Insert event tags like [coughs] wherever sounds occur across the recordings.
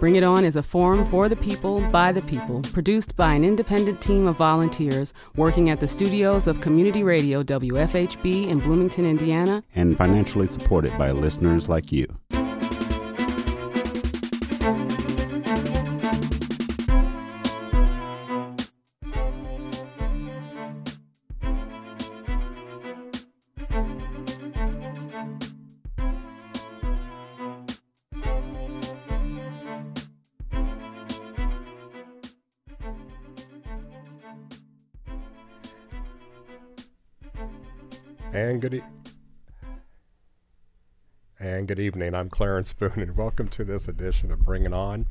Bring It On is a forum for the people, by the people, produced by an independent team of volunteers working at the studios of Community Radio WFHB in Bloomington, Indiana, and financially supported by listeners like you. Good evening. I'm Clarence Boone, and welcome to this edition of Bring It On.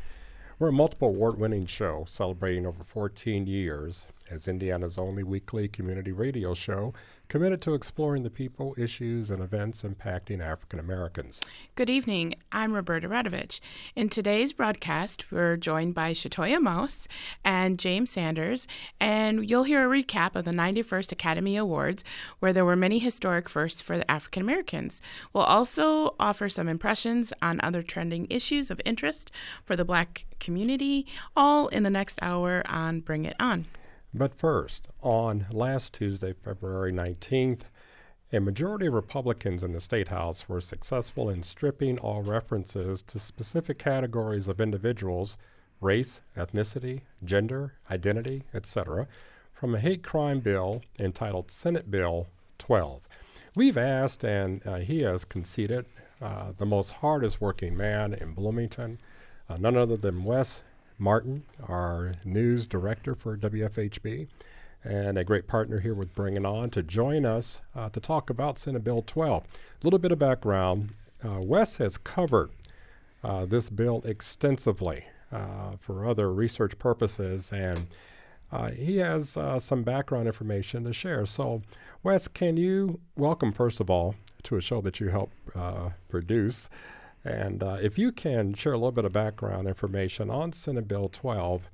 We're a multiple award-winning show celebrating over 14 years as Indiana's only weekly community radio show committed to exploring the people, issues, and events impacting African Americans. Good evening. I'm Roberta Radovich. In today's broadcast, we're joined by Shatoya Mouse and James Sanders, and you'll hear a recap of the 91st Academy Awards, where there were many historic firsts for the African Americans. We'll also offer some impressions on other trending issues of interest for the Black community, all in the next hour on Bring It On. But first, on last Tuesday, February 19th, a majority of Republicans in the State House were successful in stripping all references to specific categories of individuals race, ethnicity, gender, identity, etc. from a hate crime bill entitled Senate Bill 12. We've asked, and uh, he has conceded, uh, the most hardest working man in Bloomington, uh, none other than Wes Martin, our news director for WFHB, and a great partner here with Bring It On to join us uh, to talk about Senate Bill 12. A little bit of background uh, Wes has covered uh, this bill extensively uh, for other research purposes, and uh, he has uh, some background information to share. So, Wes, can you welcome, first of all, to a show that you help produce? And uh, if you can share a little bit of background information on Senate Bill 12,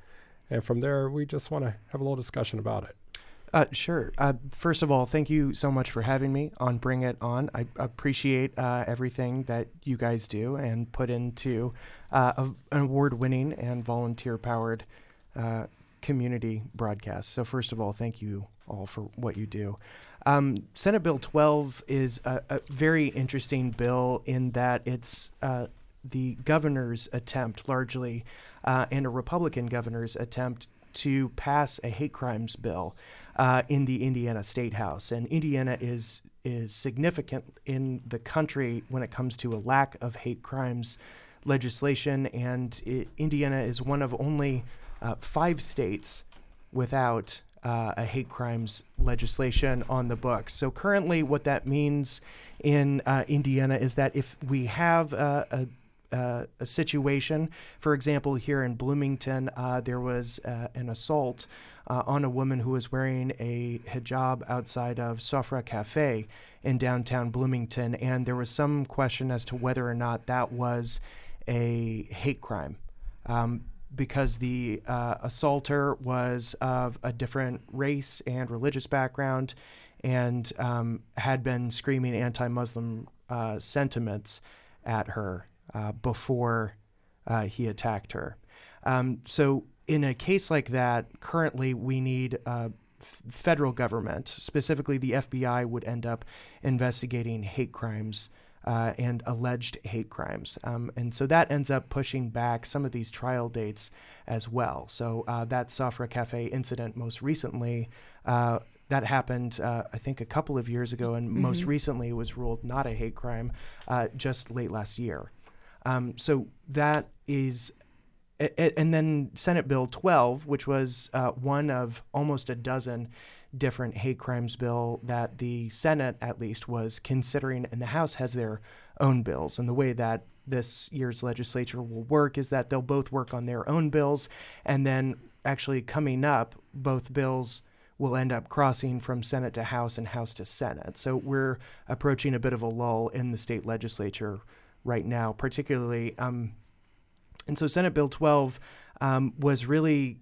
and from there, we just want to have a little discussion about it. Uh, sure. Uh, first of all, thank you so much for having me on Bring It On. I appreciate uh, everything that you guys do and put into uh, a, an award winning and volunteer powered uh, community broadcast. So, first of all, thank you all for what you do. Um, Senate Bill 12 is a, a, very interesting bill in that it's uh, the governor's attempt, largely, uh, and a Republican governor's attempt to pass a hate crimes bill uh, in the Indiana State House. And Indiana is is significant in the country when it comes to a lack of hate crimes legislation, and it, Indiana is one of only uh, five states without uh, a hate crimes legislation on the books. So currently, what that means in uh, Indiana is that if we have a, a, a, situation, for example, here in Bloomington, uh, there was uh, an assault uh, on a woman who was wearing a hijab outside of Sofra Cafe in downtown Bloomington, and there was some question as to whether or not that was a hate crime. Um, because the uh, assaulter was of a different race and religious background and um, had been screaming anti Muslim uh, sentiments at her uh, before uh, he attacked her. Um, so, in a case like that, currently we need uh, federal government, specifically the FBI, would end up investigating hate crimes uh, and alleged hate crimes. Um, and so that ends up pushing back some of these trial dates as well. So uh, that Sofra Cafe incident most recently. Uh, that happened, uh, I think, a couple of years ago, and mm-hmm. most recently was ruled not a hate crime uh, just late last year. Um, so that is and then Senate Bill 12, which was uh, one of almost a dozen different hate crimes bill that the Senate, at least, was considering, and the House has their own bills. And the way that this year's legislature will work is that they'll both work on their own bills, and then actually coming up, both bills will end up crossing from Senate to House and House to Senate. So we're approaching a bit of a lull in the state legislature right now, particularly. Um, and so Senate Bill 12 um, was really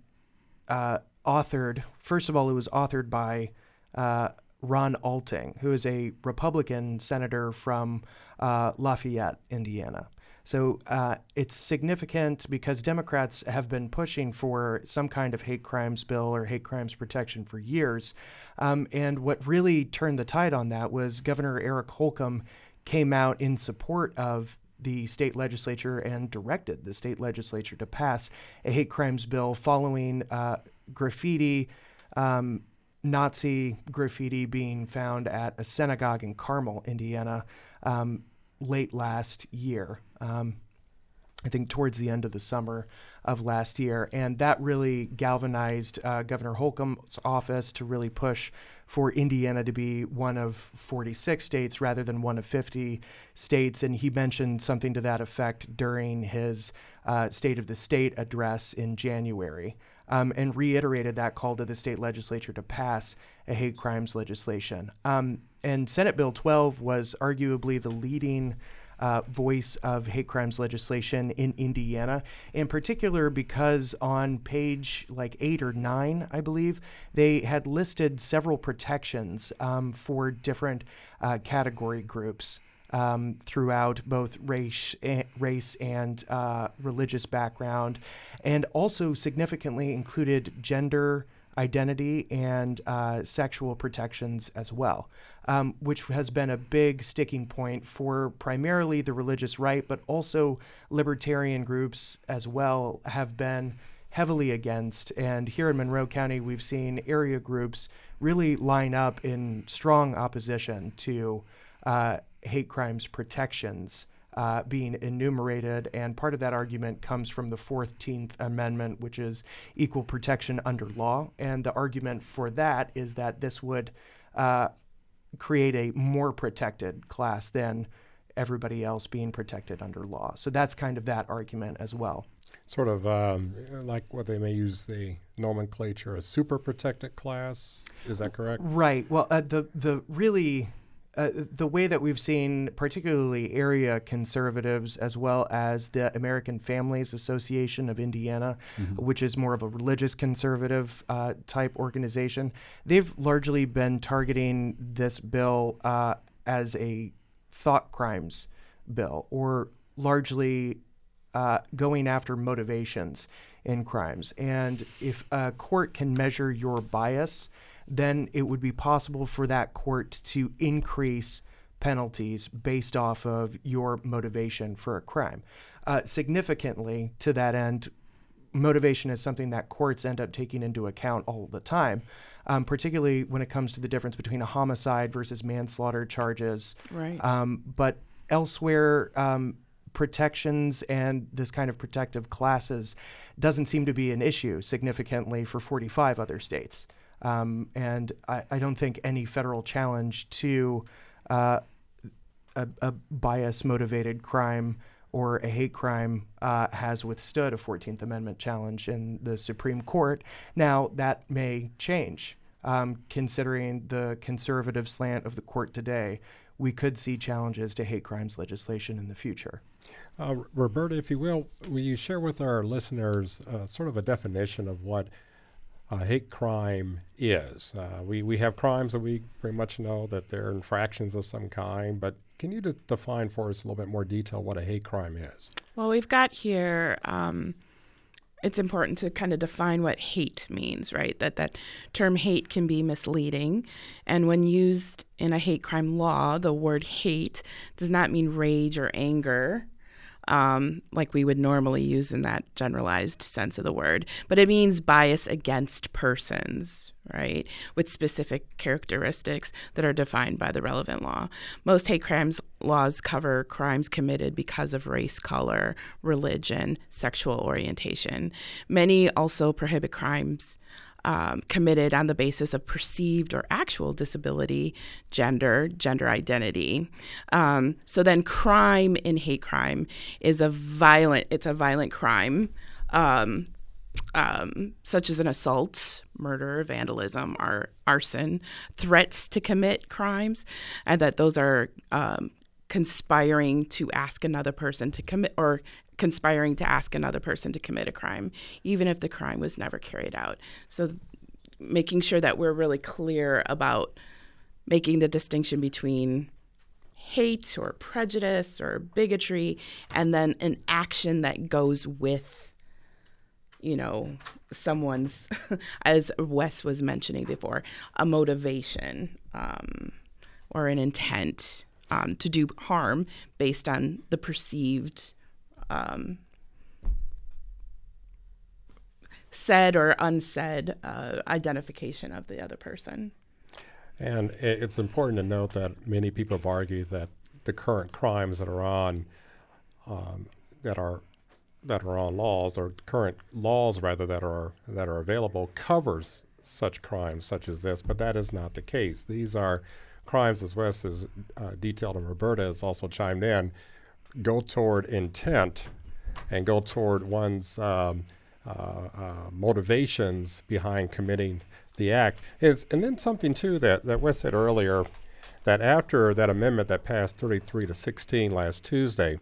uh, authored, first of all, it was authored by uh, Ron Alting, who is a Republican senator from uh, Lafayette, Indiana. So uh, it's significant because Democrats have been pushing for some kind of hate crimes bill or hate crimes protection for years. Um, and what really turned the tide on that was Governor Eric Holcomb came out in support of the state legislature and directed the state legislature to pass a hate crimes bill following uh, graffiti. Um, Nazi graffiti being found at a synagogue in Carmel, Indiana, um, late last year. Um, I think towards the end of the summer of last year. And that really galvanized uh, Governor Holcomb's office to really push for Indiana to be one of 46 states rather than one of 50 states. And he mentioned something to that effect during his uh, State of the State address in January. Um, and reiterated that call to the state legislature to pass a hate crimes legislation. Um, and Senate Bill 12 was arguably the leading uh, voice of hate crimes legislation in Indiana, in particular because on page like eight or nine, I believe, they had listed several protections um, for different uh, category groups. Um, throughout both race, eh, race and uh, religious background, and also significantly included gender identity and uh, sexual protections as well um, which has been a big sticking point for primarily the religious right, but also libertarian groups as well have been heavily against. And here in Monroe County, we've seen area groups really line up in strong opposition to uh, hate crimes protections. Uh, being enumerated, and part of that argument comes from the 14th Amendment, which is equal protection under law. And the argument for that is that this would uh, create a more protected class than everybody else being protected under law. So that's kind of that argument as well. Sort of um, like what they may use the nomenclature a super protected class. Is that correct? Right. Well, uh, the the really uh, the way that we've seen, particularly area conservatives, as well as the American Families Association of Indiana, mm-hmm. which is more of a religious conservative uh, type organization, they've largely been targeting this bill uh, as a thought crimes bill, or largely uh, going after motivations in crimes. And if a court can measure your bias, then it would be possible for that court to increase penalties based off of your motivation for a crime. Uh, significantly, to that end, motivation is something that courts end up taking into account all the time, um, particularly when it comes to the difference between a homicide versus manslaughter charges. Right. Um, but elsewhere, um, protections and this kind of protective classes doesn't seem to be an issue significantly for 45 other states. Um, and I, I, don't think any federal challenge to uh, a, a bias motivated crime or a hate crime uh, has withstood a 14th Amendment challenge in the Supreme Court. Now, that may change. Um, considering the conservative slant of the court today, we could see challenges to hate crimes legislation in the future. Uh, Roberta, if you will, will you share with our listeners uh, sort of a definition of what uh, hate crime is. Uh, we, we have crimes that we pretty much know that they're infractions of some kind, but can you de- define for us a little bit more detail what a hate crime is? Well, we've got here. Um, it's important to kind of define what hate means, right? That that term hate can be misleading, and when used in a hate crime law, the word hate does not mean rage or anger um, like we would normally use in that generalized sense of the word, but it means bias against persons, right, with specific characteristics that are defined by the relevant law. Most hate crimes laws cover crimes committed because of race, color, religion, sexual orientation. Many also prohibit crimes um, committed on the basis of perceived or actual disability, gender, gender identity. Um, so then, crime in hate crime is a violent. It's a violent crime. Um, um, such as an assault, murder, vandalism, or arson, threats to commit crimes, and that those are um, conspiring to ask another person to commit or conspiring to ask another person to commit a crime, even if the crime was never carried out. So, making sure that we're really clear about making the distinction between hate or prejudice or bigotry, and then an action that goes with, you know, someone's, [laughs] as Wes was mentioning before, a motivation um, or an intent um, to do harm based on the perceived um, said or unsaid uh, identification of the other person. And it's important to note that many people have argued that the current crimes that are on um, that are that are on laws or current laws rather that are that are available covers such crimes such as this, but that is not the case. These are crimes, as Wes has uh, detailed and Roberta has also chimed in, go toward intent and go toward one's um, uh, uh, motivations behind committing the act. Is and then something too that that Wes said earlier that after that amendment that passed 33 to 16 last Tuesday,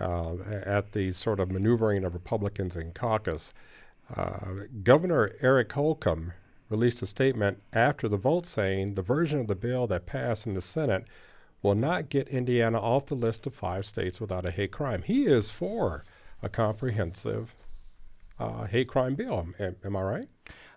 uh, at the sort of maneuvering of Republicans in caucus, uh, Governor Eric Holcomb released a statement after the vote saying the version of the bill that passed in the Senate will not get Indiana off the list of five states without a hate crime. He is for a comprehensive uh, hate crime bill. Am, am I right?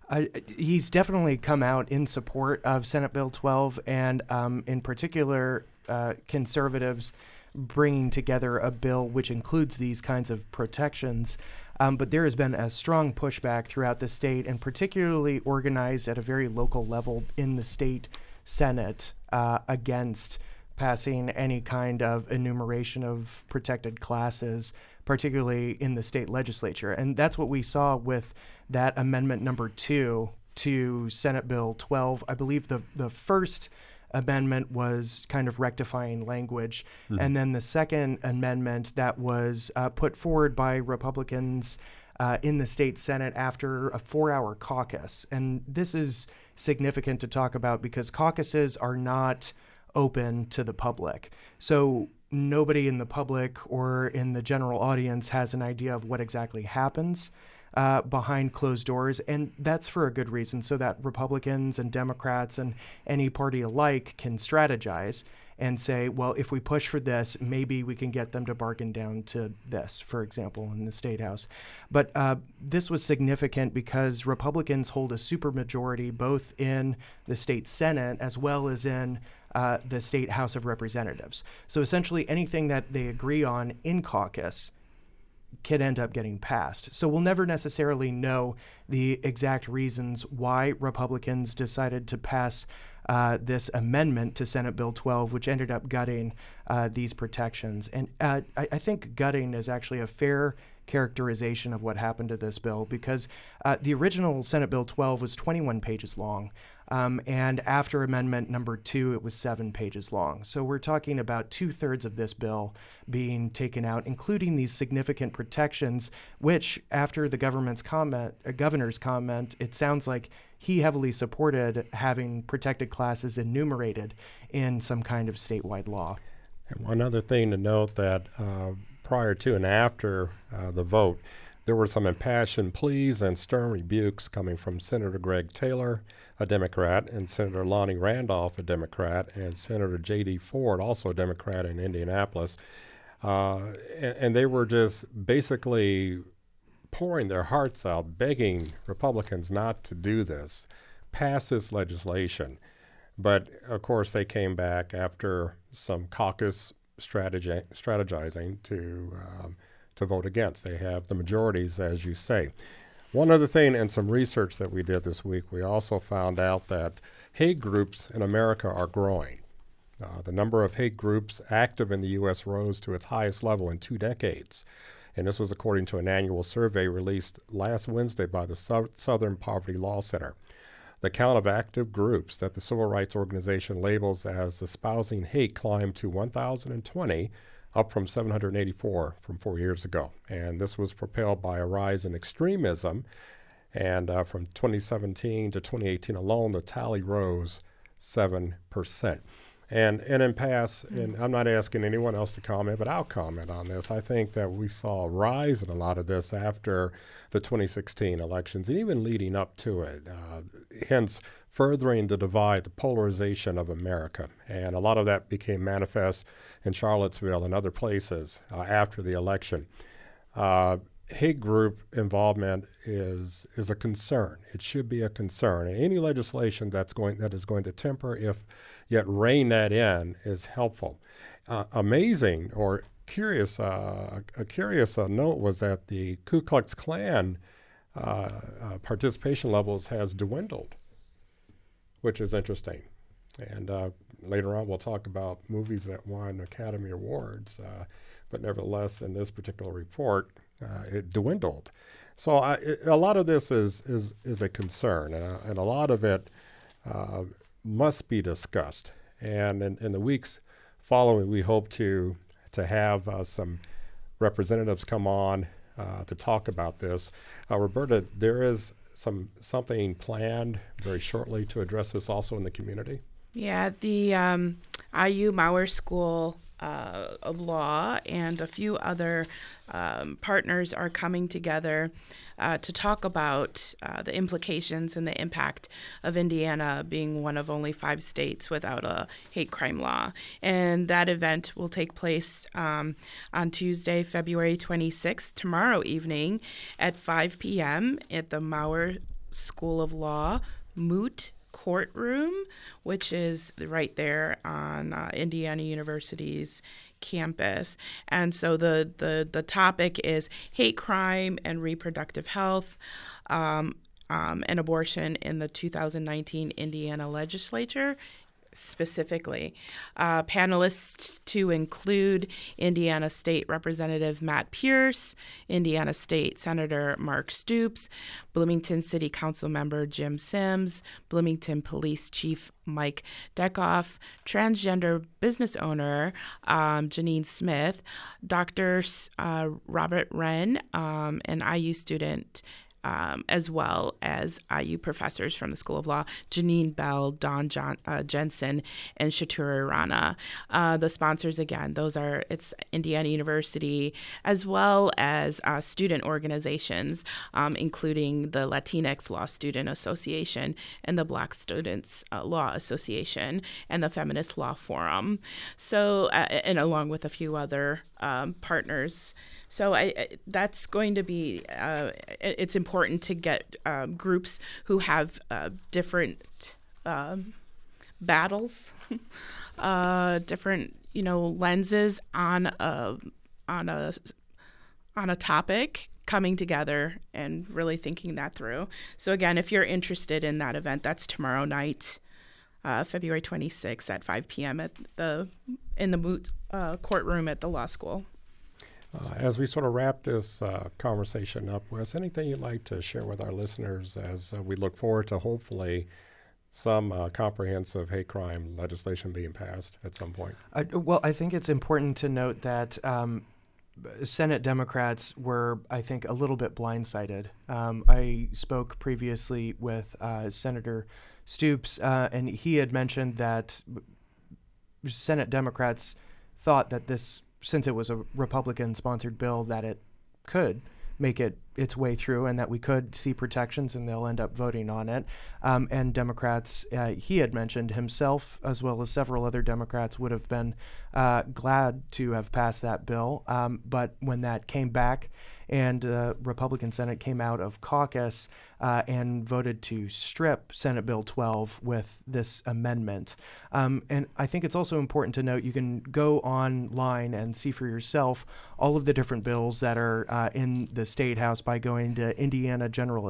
Uh, he's definitely come out in support of Senate Bill 12, and um, in particular, uh, conservatives bringing together a bill which includes these kinds of protections. Um, but there has been a strong pushback throughout the state, and particularly organized at a very local level in the state Senate uh, against passing any kind of enumeration of protected classes, particularly in the state legislature. And that's what we saw with that amendment number two to Senate Bill 12. I believe the, the first amendment was kind of rectifying language. Mm-hmm. And then the second amendment that was uh, put forward by Republicans uh, in the state Senate after a four hour caucus. And this is significant to talk about because caucuses are not open to the public. So nobody in the public or in the general audience has an idea of what exactly happens uh, behind closed doors. And that's for a good reason, so that Republicans and Democrats and any party alike can strategize and say, well, if we push for this, maybe we can get them to bargain down to this, for example, in the state house. But uh, this was significant because Republicans hold a supermajority both in the state Senate as well as in uh, the state House of Representatives. So essentially, anything that they agree on in caucus could end up getting passed. So we'll never necessarily know the exact reasons why Republicans decided to pass uh, this amendment to Senate Bill 12, which ended up gutting uh, these protections. And uh, I, I, think gutting is actually a fair characterization of what happened to this bill because uh, the original Senate Bill 12 was 21 pages long. Um, and after amendment number two, it was seven pages long. So we're talking about two thirds of this bill being taken out, including these significant protections, which, after the government's comment, uh, governor's comment, it sounds like he heavily supported having protected classes enumerated in some kind of statewide law. And one other thing to note that uh, prior to and after uh, the vote, there were some impassioned pleas and stern rebukes coming from Senator Greg Taylor, a Democrat, and Senator Lonnie Randolph, a Democrat, and Senator J.D. Ford, also a Democrat in Indianapolis. Uh, and, and, they were just basically pouring their hearts out, begging Republicans not to do this, pass this legislation. But of course, they came back after some caucus strategi- strategizing to um, to vote against. They have the majorities, as you say. One other thing, and some research that we did this week, we also found out that hate groups in America are growing. Uh, the number of hate groups active in the U.S. rose to its highest level in two decades. And this was according to an annual survey released last Wednesday by the so- Southern Poverty Law Center. The count of active groups that the Civil Rights Organization labels as espousing hate climbed to 1,020 up from 784 from four years ago. And this was propelled by a rise in extremism. And uh, from 2017 to 2018 alone, the tally rose 7%. And, and in pass, and I'm not asking anyone else to comment, but I'll comment on this. I think that we saw a rise in a lot of this after the 2016 elections and even leading up to it. Uh, hence, furthering the divide, the polarization of America. And a lot of that became manifest in Charlottesville and other places uh, after the election. Uh, hate group involvement is is a concern. It should be a concern. Any legislation that's going that is going to temper, if yet rein that in, is helpful. Uh, amazing or curious, uh, a curious uh, note was that the Ku Klux Klan uh, uh, participation levels has dwindled, which is interesting. And uh, later on, we'll talk about movies that won Academy Awards. but nevertheless, in this particular report, uh, it dwindled. So I, it, a lot of this is is is a concern, and, uh, and a lot of it uh, must be discussed. And in, in, the weeks following, we hope to to have uh, some representatives come on uh, to talk about this. Uh, Roberta, there is some something planned very shortly to address this also in the community. Yeah, the um, IU Maurer School uh, law and a few other um, partners are coming together uh, to talk about uh, the implications and the impact of Indiana being one of only five states without a hate crime law. And that event will take place um, on Tuesday, February 26th, tomorrow evening at 5 p.m. at the Maurer School of Law, Moot courtroom, which is right there on uh, Indiana University's campus. And so the, the, the topic is hate crime and reproductive health. Um, um, and abortion in the 2019 Indiana legislature specifically. Uh, panelists to include Indiana State Representative Matt Pierce, Indiana State Senator Mark Stoops, Bloomington City Council member Jim Sims, Bloomington Police Chief Mike Diekhoff, transgender business owner um, Janine Smith, Dr. Uh, Robert Wren, um, an IU student um, as well as IU professors from the School of Law, Jeannine Bell, Don John, uh, Jensen, and Shruti Rana. Uh, the sponsors, again, those are it's Indiana University, as well as uh, student organizations, um, including the Latinx Law Student Association and the Black Students uh, Law Association and the Feminist Law Forum. So, uh, and along with a few other um, partners. So I, I, that's going to be uh, it's important to get um, groups who have uh, different um, battles, [laughs] uh, different you know lenses on a on a on a topic coming together and really thinking that through. So again, if you're interested in that event, that's tomorrow night, uh, February 26th at 5 p.m. at the in the Moot uh, courtroom at the law school. Uh, as we sort of wrap this uh, conversation up, Wes, anything you'd like to share with our listeners as uh, we look forward to hopefully some uh, comprehensive hate crime legislation being passed at some point? well, I think it's important to note that. Um, Senate Democrats were, I think, a little bit blindsided. Um, I spoke previously with uh, Senator Stoops, uh, and he had mentioned that Senate Democrats thought that this since it was a Republican sponsored bill, that it could make it its way through and that we could see protections and they'll end up voting on it. Um, and Democrats, uh, he had mentioned himself, as well as several other Democrats, would have been uh, glad to have passed that bill. Um, but when that came back, and the Republican Senate came out of caucus uh, and voted to strip Senate Bill 12 with this amendment. Um, and I think it's also important to note you can go online and see for yourself all of the different bills that are uh, in the State House by going to Indiana General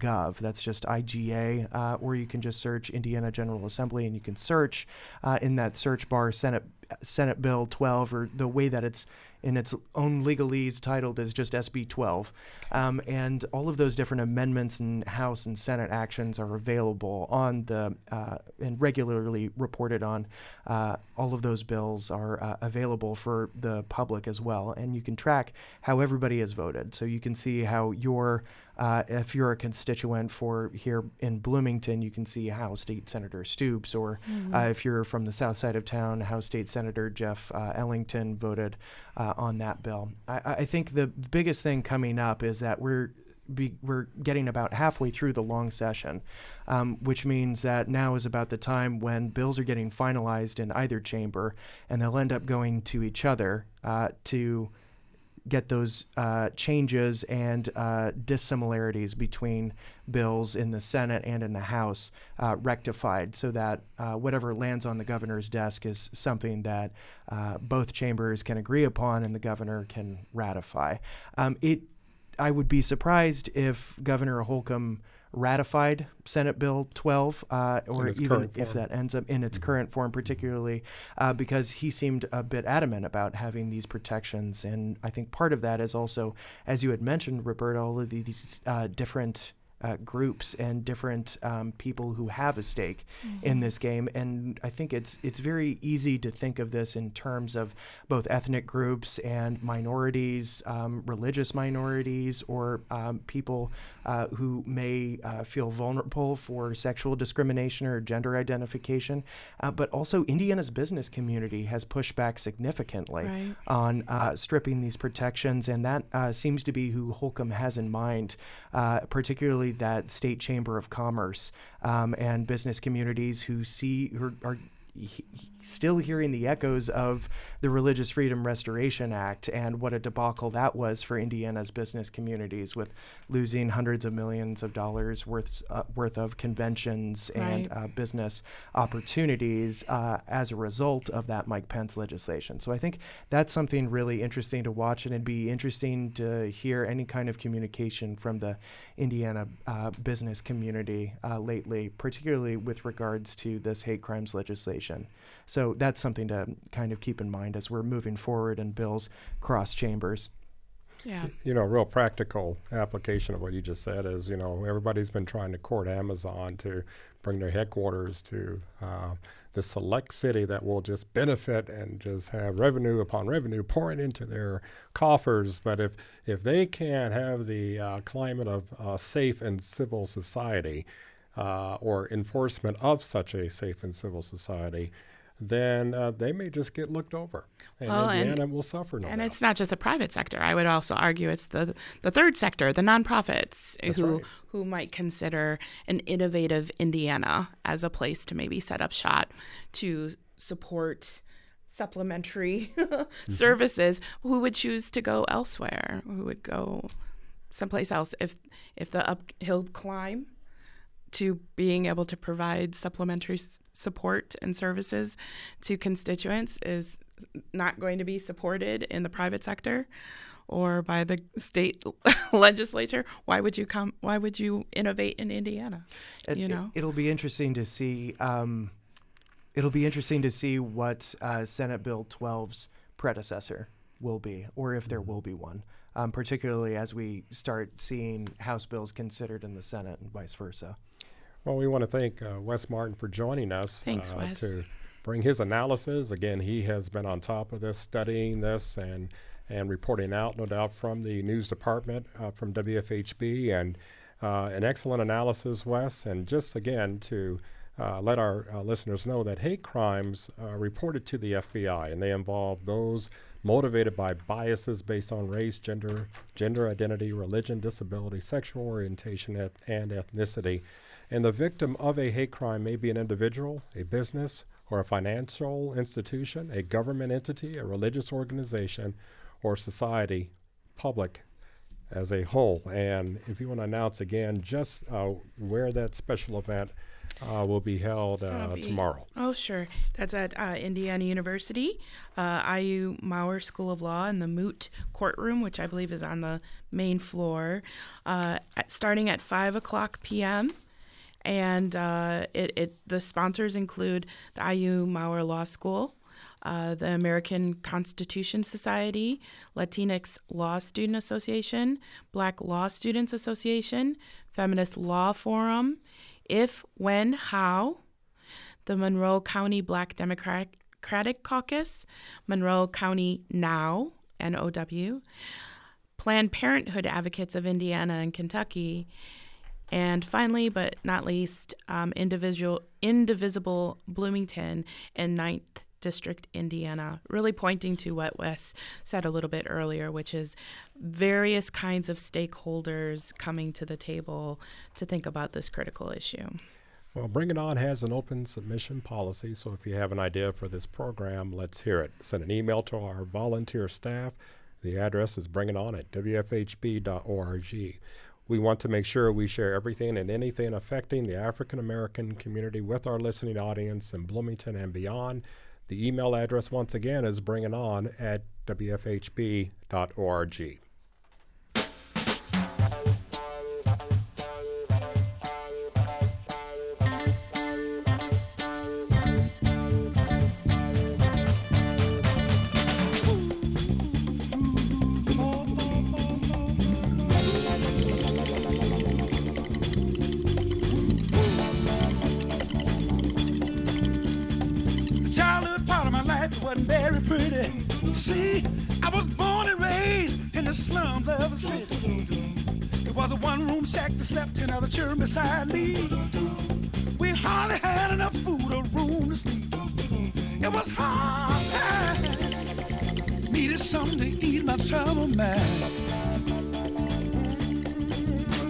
uh. That's just IGA, uh, or you can just search Indiana General Assembly and you can search uh, in that search bar Senate Senate Bill 12 or the way that it's in its own legalese titled as just SB 12. Um, and all of those different amendments and House and Senate actions are available on the uh, and regularly reported on. Uh, all of those bills are uh, available for the public as well, and you can track how everybody has voted. So you can see how your uh, if you're a constituent for here in Bloomington, you can see how State Senator Stoops, or mm-hmm. uh, if you're from the south side of town, how State Senator Jeff uh, Ellington voted uh, on that bill. I, I, think the biggest thing coming up is that we're be, we're getting about halfway through the long session, um, which means that now is about the time when bills are getting finalized in either chamber, and they'll end up going to each other uh, to get those uh, changes and uh, dissimilarities between bills in the Senate and in the House uh, rectified so that uh, whatever lands on the governor's desk is something that uh, both chambers can agree upon and the governor can ratify. Um, it, I would be surprised if Governor Holcomb ratified Senate Bill 12, uh, or even if that ends up in its mm-hmm. current form, particularly uh, because he seemed a bit adamant about having these protections. And I think part of that is also, as you had mentioned, Roberta, all of these uh, different uh, groups and different um, people who have a stake mm-hmm. in this game. And I think it's it's very easy to think of this in terms of both ethnic groups and minorities, um, religious minorities, or um, people uh, who may uh, feel vulnerable for sexual discrimination or gender identification. Uh, but also, Indiana's business community has pushed back significantly right. on uh, stripping these protections, and that uh, seems to be who Holcomb has in mind, particularly that state chamber of commerce um, and business communities who see who are still hearing the echoes of the Religious Freedom Restoration Act and what a debacle that was for Indiana's business communities with losing hundreds of millions of dollars worth uh, worth of conventions and right. uh, business opportunities uh, as a result of that Mike Pence legislation. So I think that's something really interesting to watch, and it'd be interesting to hear any kind of communication from the Indiana uh, business community uh, lately, particularly with regards to this hate crimes legislation. So that's something to kind of keep in mind as we're moving forward and bills cross chambers. Yeah. You know, real practical application of what you just said is, you know, everybody's been trying to court Amazon to bring their headquarters to uh, the select city that will just benefit and just have revenue upon revenue pouring into their coffers. But if if they can't have the uh, climate of uh, safe and civil society uh, or enforcement of such a safe and civil society, then uh, they may just get looked over, and well, Indiana and, will suffer. No and doubt. it's not just the private sector. I would also argue it's the the third sector, the nonprofits, That's who right. who might consider an innovative Indiana as a place to maybe set up shop to support supplementary [laughs] mm-hmm. services. Who would choose to go elsewhere? Who would go someplace else if if the uphill climb to being able to provide supplementary s- support and services to constituents is not going to be supported in the private sector or by the state [laughs] legislature. Why would you come why would you innovate in indiana it, you know? it, will be interesting to see um, it'll be interesting to see what uh, senate bill 12's predecessor will be or if there will be one um, particularly as we start seeing house bills considered in the senate and vice versa well, we want to thank uh, Wes Martin for joining us Thanks, uh, Wes. to bring his analysis. Again, he has been on top of this, studying this, and and reporting out, no doubt, from the news department uh, from WFHB, and uh, an excellent analysis, Wes. And just again to uh, let our uh, listeners know that hate crimes are reported to the FBI, and they involve those motivated by biases based on race, gender, gender identity, religion, disability, sexual orientation, et- and ethnicity. And the victim of a hate crime may be an individual, a business, or a financial institution, a government entity, a religious organization, or society, public as a whole. And if you want to announce again just uh, where that special event uh, will be held uh, be, tomorrow. Oh, sure. That's at uh, Indiana University, uh, IU Maurer School of Law in the Moot Courtroom, which I believe is on the main floor, uh, at, starting at 5 o'clock p.m and uh, it, it, the sponsors include the IU Maurer Law School, uh, the American Constitution Society, Latinx Law Student Association, Black Law Students Association, Feminist Law Forum, If, When, How, the Monroe County Black Democratic Caucus, Monroe County Now, NOW, Planned Parenthood Advocates of Indiana and Kentucky, and finally, but not least, um, individual, Indivisible Bloomington and Ninth District, Indiana, really pointing to what Wes said a little bit earlier, which is various kinds of stakeholders coming to the table to think about this critical issue. Well, Bring It On has an open submission policy, so if you have an idea for this program, let's hear it. Send an email to our volunteer staff. The address is bringiton at wfhb.org. We want to make sure we share everything and anything affecting the African American community with our listening audience in Bloomington and beyond. The email address, once again, is bringiton at wfhb.org. I was born and raised in the slums of a city. It was a one room shack that slept in other children beside me. We hardly had enough food or room to sleep. It was hard time. Needed something to eat my trouble man.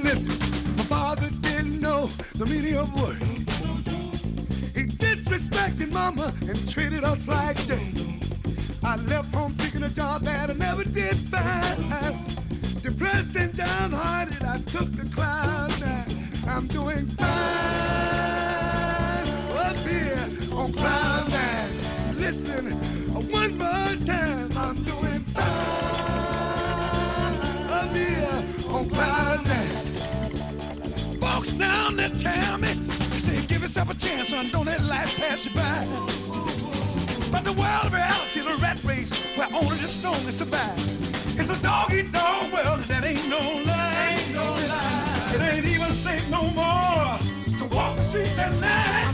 Listen, my father didn't know the meaning of work. He disrespected mama and treated us like dirt. I left home seeking a job that I never did find. Depressed and downhearted, I took the cloud nine. I'm doing fine up here on cloud nine. Listen, one more time, I'm doing fine up here on cloud nine. Folks down me, they say give yourself a chance, son, don't let life pass you by. But the world of reality is a rat race where only the strongest survive. It's a dog eat dog world, and that ain't no lie. Ain't no lie. It ain't even safe no more to walk the streets at night.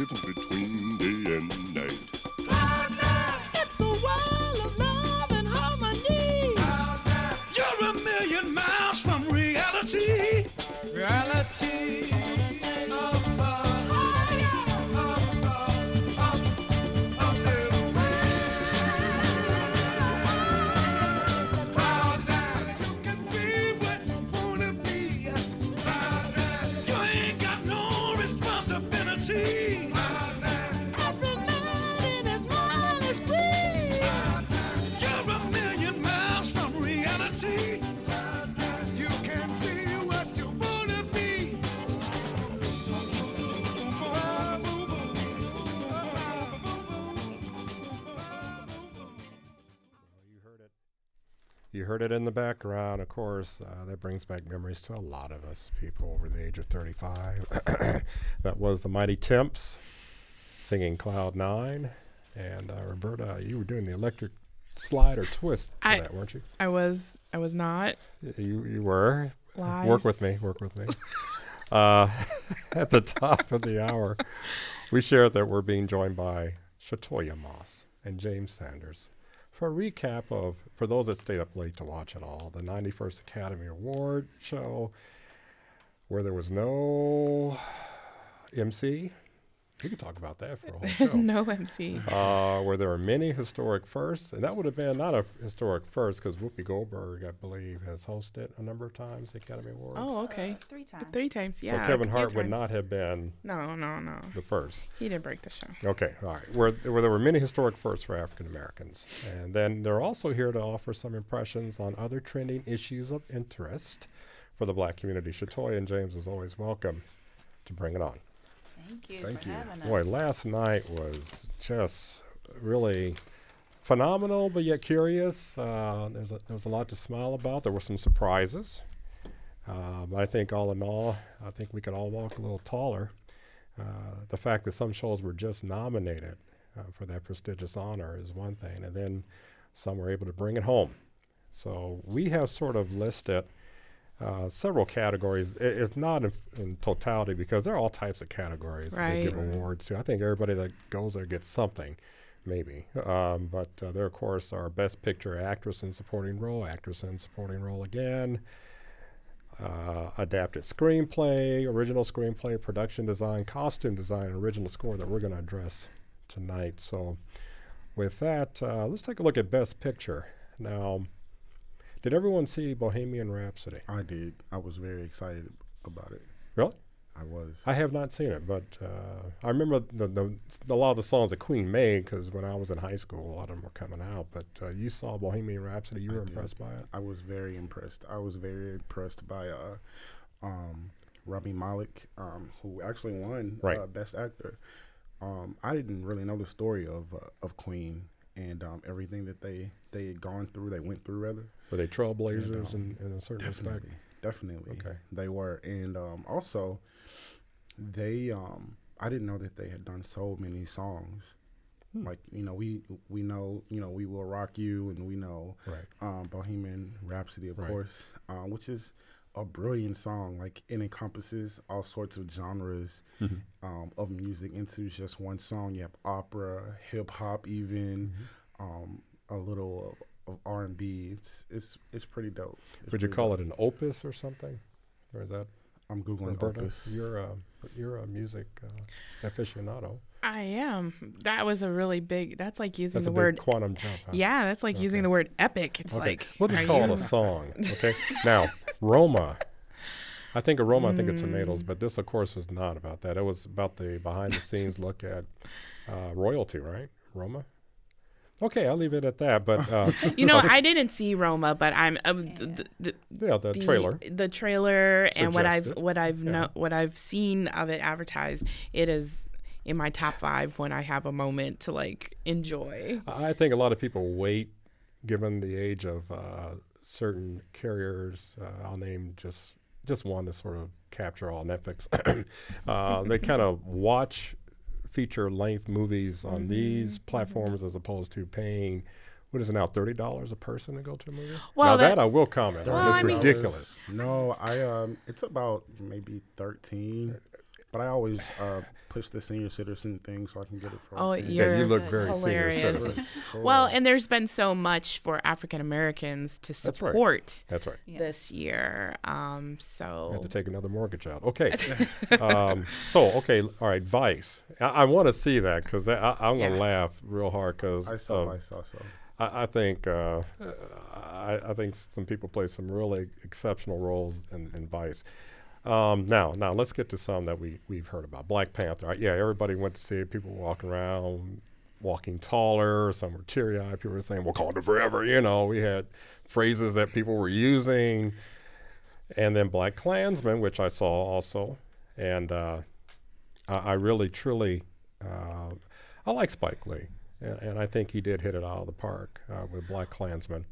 You it in the background, of course. Uh, that brings back memories to a lot of us, people over the age of 35. [coughs] that was the Mighty Temps singing Cloud Nine. And uh, Roberta, you were doing the electric slide or twist for I, that, weren't you? I was. I was not. You you were. Lies. Work with me. Work with me. [laughs] uh, [laughs] at the top of the hour, we shared that we're being joined by Shatoya Moss and James Sanders for a recap of, for those that stayed up late to watch it all, the 91st Academy Award show where there was no MC. We could talk about that for a whole [laughs] show. no MC. uh, where there are many historic firsts, and that would have been not a historic first because Whoopi Goldberg, I believe, has hosted a number of times the Academy Awards. Oh, okay. Uh, three times. Three times, yeah. so. Kevin Hart would not have been No, no, no. the first. He didn't break the show. Okay, all right. Where, where there were many historic firsts for African Americans. And then they're also here to offer some impressions on other trending issues of interest for the black community. Shatoya and James is always welcome to bring it on. Thank you Thank for you. Boy, last night was just really phenomenal, but yet curious. Uh, there's a, there was a lot to smile about. There were some surprises. Uh, but I think all in all, I think we could all walk a little taller. Uh, the fact that some shows were just nominated uh, for that prestigious honor is one thing, and then some were able to bring it home. So we have sort of listed uh, several categories. I- it's not in, in totality because there are all types of categories that they give Right. awards to. I think everybody that goes there gets something, maybe. Um, but uh, there, of course, are Best Picture Actress in Supporting Role, Actress in Supporting Role again, uh, Adapted Screenplay, Original Screenplay, Production Design, Costume Design, and Original Score that we're going to address tonight. So, with that, uh, let's take a look at Best Picture. Now, did everyone see Bohemian Rhapsody? I did. I was very excited about it. Really? I was. I have not seen it, but uh, I remember the, the a lot of the songs that Queen made because when I was in high school, a lot of them were coming out. But uh, you saw Bohemian Rhapsody, you I were did. impressed by it. I was very impressed. I was very impressed by uh, um, Rami Malek, um, who actually won Right. uh, Best Actor. Um, I didn't really know the story of uh, of Queen and um, everything that they they had gone through. They went through rather. Were they trailblazers um, in, in a certain respect? Definitely, definitely. Okay. They were, and um, also they. Um, I didn't know that they had done so many songs. Hmm. Like you know, we we know you know we will rock you, and we know Right. um, Bohemian Rhapsody, of Right. course, uh, which is a brilliant song. Like it encompasses all sorts of genres Mm-hmm. um, of music into just one song. You have opera, hip hop, even Mm-hmm. um, a little of, of R and B. It's it's it's pretty dope. It's Would you call dope. it an opus or something? Or is that I'm googling Roberta? Opus. You're a you're a music uh, aficionado. I am. That was a really big. That's like using That's the a word. big quantum jump. Huh? Yeah, that's like using the word epic. It's Okay. like we'll just are call it a song. Okay. now, Roma. I think of Roma. I think of Mm. tomatoes, but this, of course, was not about that. It was about the behind-the-scenes look at uh, royalty, right? Roma. Okay, I'll leave it at that. But uh, [laughs] You know, [laughs] I didn't see Roma, but I'm um, the, the, yeah, the, trailer. the trailer, and what I've what I've Yeah. no, what I've seen of it advertised. It is in my top five when I have a moment to like enjoy. I think a lot of people wait, given the age of uh, certain carriers. Uh, I'll name just just one to sort of capture all Netflix. [coughs] uh, they kind of [laughs] watch feature length movies on these platforms as opposed to paying. What is it now? Thirty dollars a person to go to a movie. Well, now that, that- I will comment on. Well, It's I mean- ridiculous. No, I um, it's about maybe thirteen, but I always uh push the senior citizen thing so I can get it for. Oh, 18. Yeah, you You're look very senior citizen. Sure. [laughs] Well, and there's been so much for African Americans to support. That's right. support That's right. this year. Um, I have to take another mortgage out. Okay. [laughs] [laughs] um, so, okay, all right, Vice. I, I want to see that because I'm going to Yeah. laugh real hard because I saw, I saw so. I, I think uh, I, I think some people play some really exceptional roles in, in Vice. Um, now, now let's get to some that we we've heard about. Black Panther. Uh, Yeah, everybody went to see it. People walking around, walking taller. Some were teary eyed. People were saying "Wakanda forever." You know, we had phrases that people were using, and then BlacKkKlansman, which I saw also, and uh, I, I really truly uh, I like Spike Lee, and, and I think he did hit it out of the park uh, with BlacKkKlansman.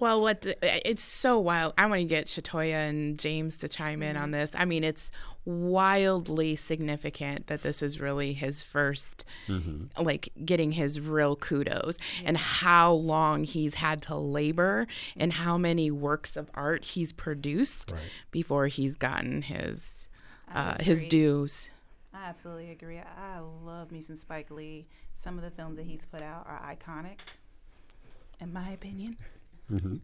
Well, what the, eh, it's so wild. I want to get Shatoya and James to chime in on mm-hmm. this. I mean, it's wildly significant that this is really his 1st mm-hmm. like getting his real kudos, and how long he's had to labor, and how many works of art he's produced Right. before he's gotten his uh, his dues. I absolutely agree. I love me some Spike Lee. Some of the films that he's put out are iconic, in my opinion. Mm-hmm.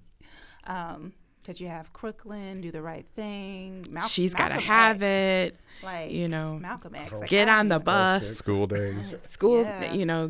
Um, because you have Crooklyn, Do the Right Thing. Mal- She's got to have X, it. Like you know, Malcolm X. Get like, Get on the bus. School days. [laughs] School, Yes. you know.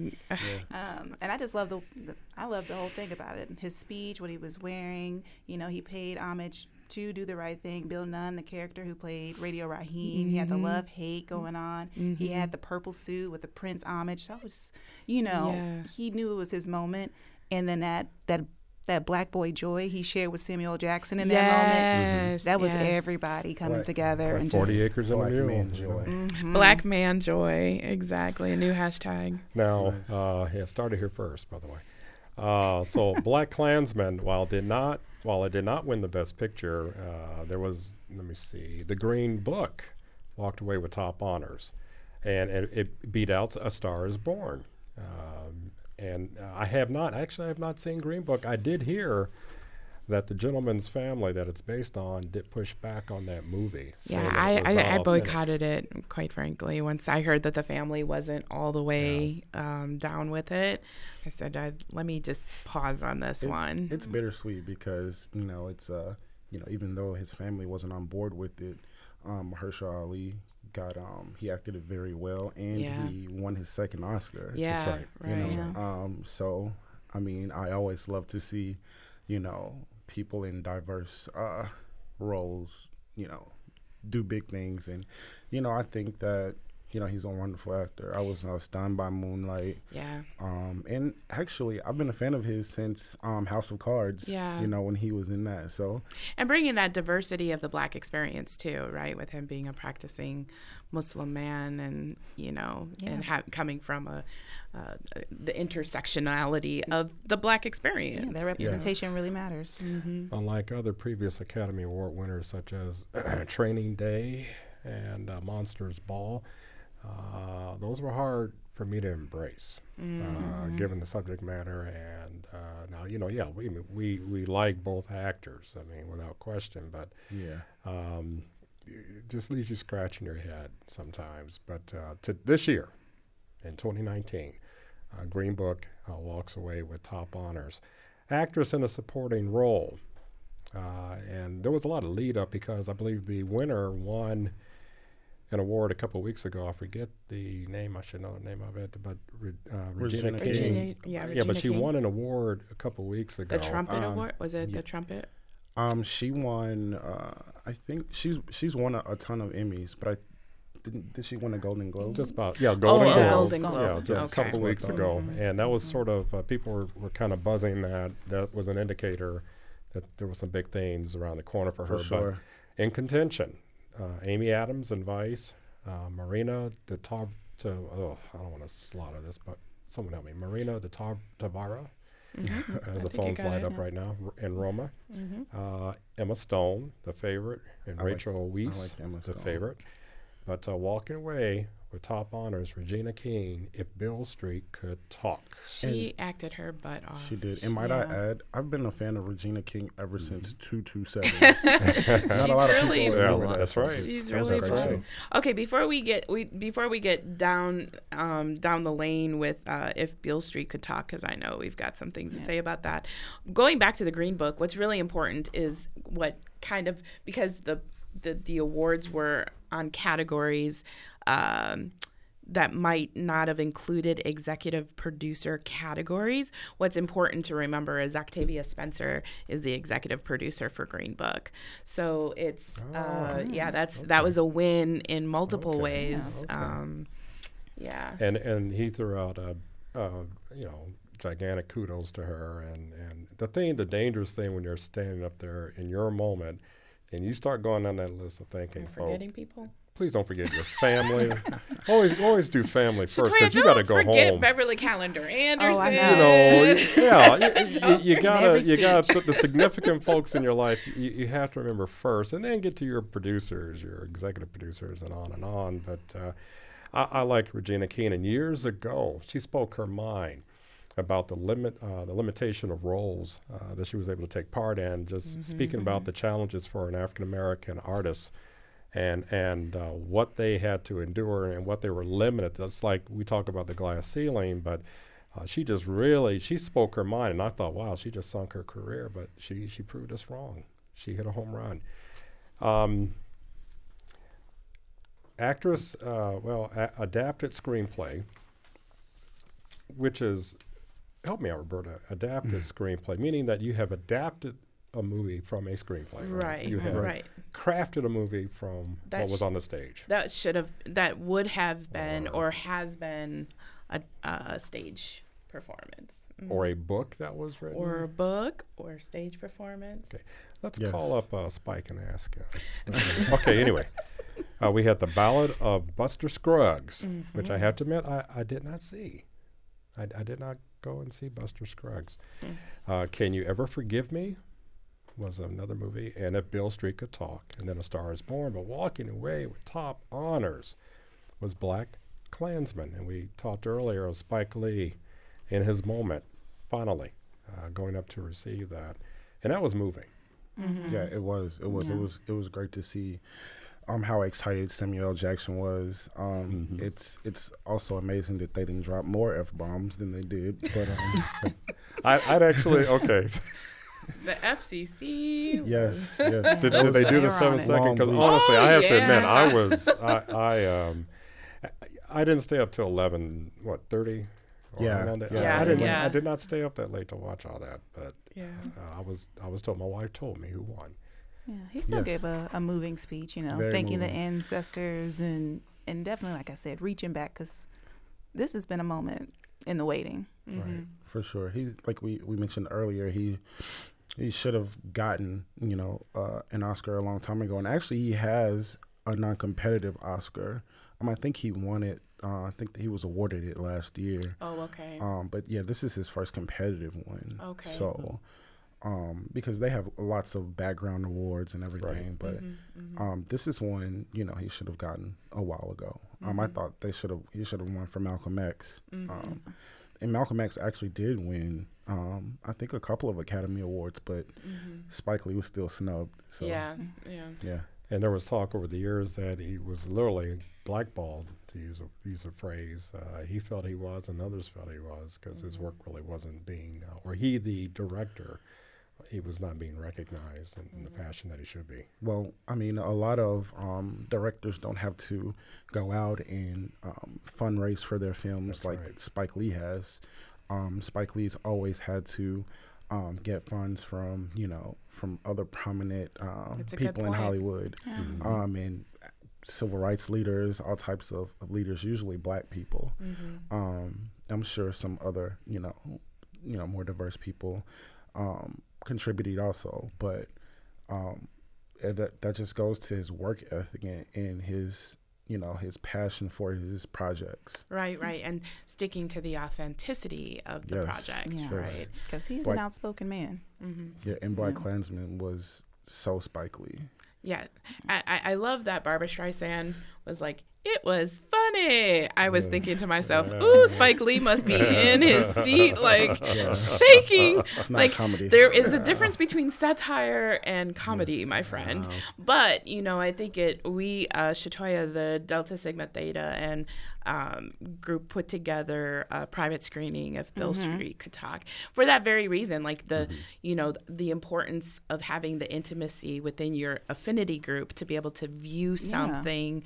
Um, and I just love the, the I love the whole thing about it. His speech, what he was wearing. You know, he paid homage to Do the Right Thing. Bill Nunn, the character who played Radio Raheem, he had the love hate going on. He had the purple suit with the Prince homage. So I was, you know, Yeah. he knew it was his moment. And then that that that black boy joy he shared with Samuel Jackson in that moment. Yes, That was yes. everybody coming Black- together black and Forty just acres and a Black mule. man joy. Mm-hmm. Black man joy. Exactly. A new hashtag. Now, Nice. uh, yeah, started here first, by the way. Uh, so, [laughs] BlacKkKlansman, while did not, while it did not win the Best Picture, uh, there was, let me see, The Green Book walked away with top honors, and it, it beat out A Star Is Born. Um, and uh, I have not, actually, I have not seen Green Book. I did hear that the gentleman's family that it's based on did push back on that movie. Yeah, that I, I, I boycotted it, quite frankly. Once I heard that the family wasn't all the way um, down with it, I said, i let me just pause on this It- one. It's bittersweet because you know it's uh you know even though his family wasn't on board with it, um, Mahershala Ali got um he acted it very well and Yeah. he won his second Oscar. yeah, right. right. You know, um, so I mean, I always love to see, you know, people in diverse uh, roles, you know, do big things, and you know, I think that you know he's a wonderful actor. I was uh, stunned by Moonlight, Yeah. um, and actually, I've been a fan of his since um, House of Cards. Yeah. you know, when he was in that. So And bringing that diversity of the black experience too, right? With him being a practicing Muslim man, and you know, and ha- coming from a uh, the intersectionality of the black experience. yeah, that representation really matters. Unlike other previous Academy Award winners, such as [clears throat] Training Day and uh, Monsters Ball, uh, those were hard for me to embrace, uh, given the subject matter. And uh, now, you know, yeah, we we we like both actors. I mean, without question. But yeah, um, it just leaves you scratching your head sometimes. But uh, to this year, in 2019, uh, Green Book uh, walks away with top honors. Actress in a supporting role. Uh, and there was a lot of lead up because I believe the winner won an award a couple weeks ago. I forget the name. I should know the name of it, but Re- uh, Regina, Regina King. King. Regina, yeah, yeah, but she King. won an award a couple weeks ago. the trumpet Um, award. Was it yeah. the trumpet? um, she won. Uh, I think she's she's won a, a ton of Emmys, but I didn't. Did she win a Golden Globe? Just about, yeah, Golden oh, Globe. Golden Yeah, just Okay. a couple weeks ago, Mhm. and that was sort of uh, people were, were kind of buzzing that that was an indicator that there were some big things around the corner for, for her. sure. But in contention, uh, Amy Adams and Vice, uh, Marina de Tar- to oh, I don't want to slaughter this, but someone help me. Marina de Tar- Tavara, Mm-hmm. as the think you phone's got light it. up right now, r- in Roma. Mm-hmm. Uh, Emma Stone, the favorite, and I Rachel I Weisz, like the Stone. favorite. But uh, walking away with top honors, Regina King, if Beale Street could talk. She acted her butt off. She did. And might Yeah. I add, I've been a fan of Regina King ever since two two seven. [laughs] She's really Yeah, remember that's right. She's That really a great show. Okay, before we get we before we get down um, down the lane with uh, if Beale Street could talk, because I know we've got some things to say about that. Going back to the Green Book, what's really important is what kind of because the the, the awards were on categories. Um, that might not have included executive producer categories. What's important to remember is Octavia Spencer is the executive producer for Green Book. So it's uh, yeah, that's that was a win in multiple Okay. ways. Yeah, okay. Um, yeah. And and he threw out a, a you know gigantic kudos to her. And and the thing, the dangerous thing when you're standing up there in your moment, and you start going down that list of thinking, oh, Forgetting people. Please don't forget your family. [laughs] always always do family first because you got to don't go forget home. Beverly Calender Anderson. know. you know, [laughs] yeah, you, you, you gotta, every you gotta, put the significant [laughs] folks in your life, you, you have to remember first, and then get to your producers, your executive producers, and on and on. But uh, I, I like Regina Keenan. Years ago, she spoke her mind about the limit, uh, the limitation of roles uh, that she was able to take part in. Just speaking about the challenges for an African American artist. And and uh, what they had to endure and what they were limited. That's like we talk about the glass ceiling, but uh, she just really she spoke her mind, and I thought, wow, she just sunk her career, but she she proved us wrong. She hit a home run. Um, actress, uh, well, a- adapted screenplay, which is help me out, Roberta. Adapted screenplay, meaning that you have adapted a movie from a screenplay. Right, You have right. crafted a movie from That what was sh- on the stage. That should have, that would have been or has been a, a stage performance. Mm. Or a book that was written. Or a book or stage performance. Okay. Let's Yes. call up uh, Spike and ask. Uh, [laughs] okay, anyway. Uh, we had the Ballad of Buster Scruggs, which I have to admit I, I did not see. I, I did not go and see Buster Scruggs. Uh, Can You Ever Forgive Me was another movie. And If Beale Street Could Talk. And then A Star is Born. But walking away with top honors was Black Klansman. And we talked earlier of Spike Lee in his moment, finally, uh, going up to receive that. And that was moving. Yeah, it was. It was. It was. It was great to see um, how excited Samuel L. Jackson was. Um, It's it's also amazing that they didn't drop more f bombs than they did. But um, [laughs] [laughs] I, I'd actually, okay. The FCC. yes, yes. did, did they do the They were seven on it. second? long Because honestly, Oh, I have to admit. I was, I, I, um, I didn't stay up till eleven. What thirty? Or Yeah, how long did- yeah. I, I didn't. Yeah. I did not stay up that late to watch all that, but Yeah. uh, I was. I was told. My wife told me who won. Yeah, he still Yes. gave a, a moving speech, you know, Very thanking the ancestors and and definitely, like I said, reaching back because this has been a moment in the waiting. Right. for sure. He like we we mentioned earlier. He he should have gotten you know uh, an Oscar a long time ago, and actually he has a non-competitive Oscar. Um, I think he won it. Uh, I think that he was awarded it last year. Oh, okay. Um, but yeah, this is his first competitive one. Okay. So, um, because they have lots of background awards and everything, but Mm-hmm, um, this is one you know he should have gotten a while ago. Um, I thought they should have he should have won for Malcolm X. Mm-hmm. And Malcolm X actually did win. Um, I think a couple of Academy Awards, but Spike Lee was still snubbed. So Mm-hmm. yeah. Yeah. yeah, And there was talk over the years that he was literally blackballed, to use a use a phrase. Uh, he felt he was, and others felt he was, because his work really wasn't being, uh, or he, the director, he was not being recognized in, in the fashion that he should be. Well, I mean, a lot of um, directors don't have to go out and um, fundraise for their films That's like right. Spike Lee has. Um, Spike Lee's always had to um, get funds from, you know, from other prominent um, That's a good people in point. Hollywood, um, and civil rights leaders, all types of, of leaders, usually black people. Um, I'm sure some other, you know, you know, more diverse people um, contributed also, but um, that that just goes to his work ethic and, and his you know his passion for his projects. Right, right. And sticking to the authenticity of the Yes. project. Yeah. Right. Because he's Like- an outspoken man. Yeah, and BlacKkKlansman was so Spike Lee. Yeah. I, I I love that Barbra Streisand was like, it was funny. I was thinking to myself, ooh, Spike Lee must be in his seat, [laughs] like shaking. It's not like comedy. there is a difference between satire and comedy, my friend. But you know, I think it. We uh, Shatoya, the Delta Sigma Theta, and um, group put together a private screening of Beale Street Could Talk for that very reason. Like the, you know, the importance of having the intimacy within your affinity group to be able to view something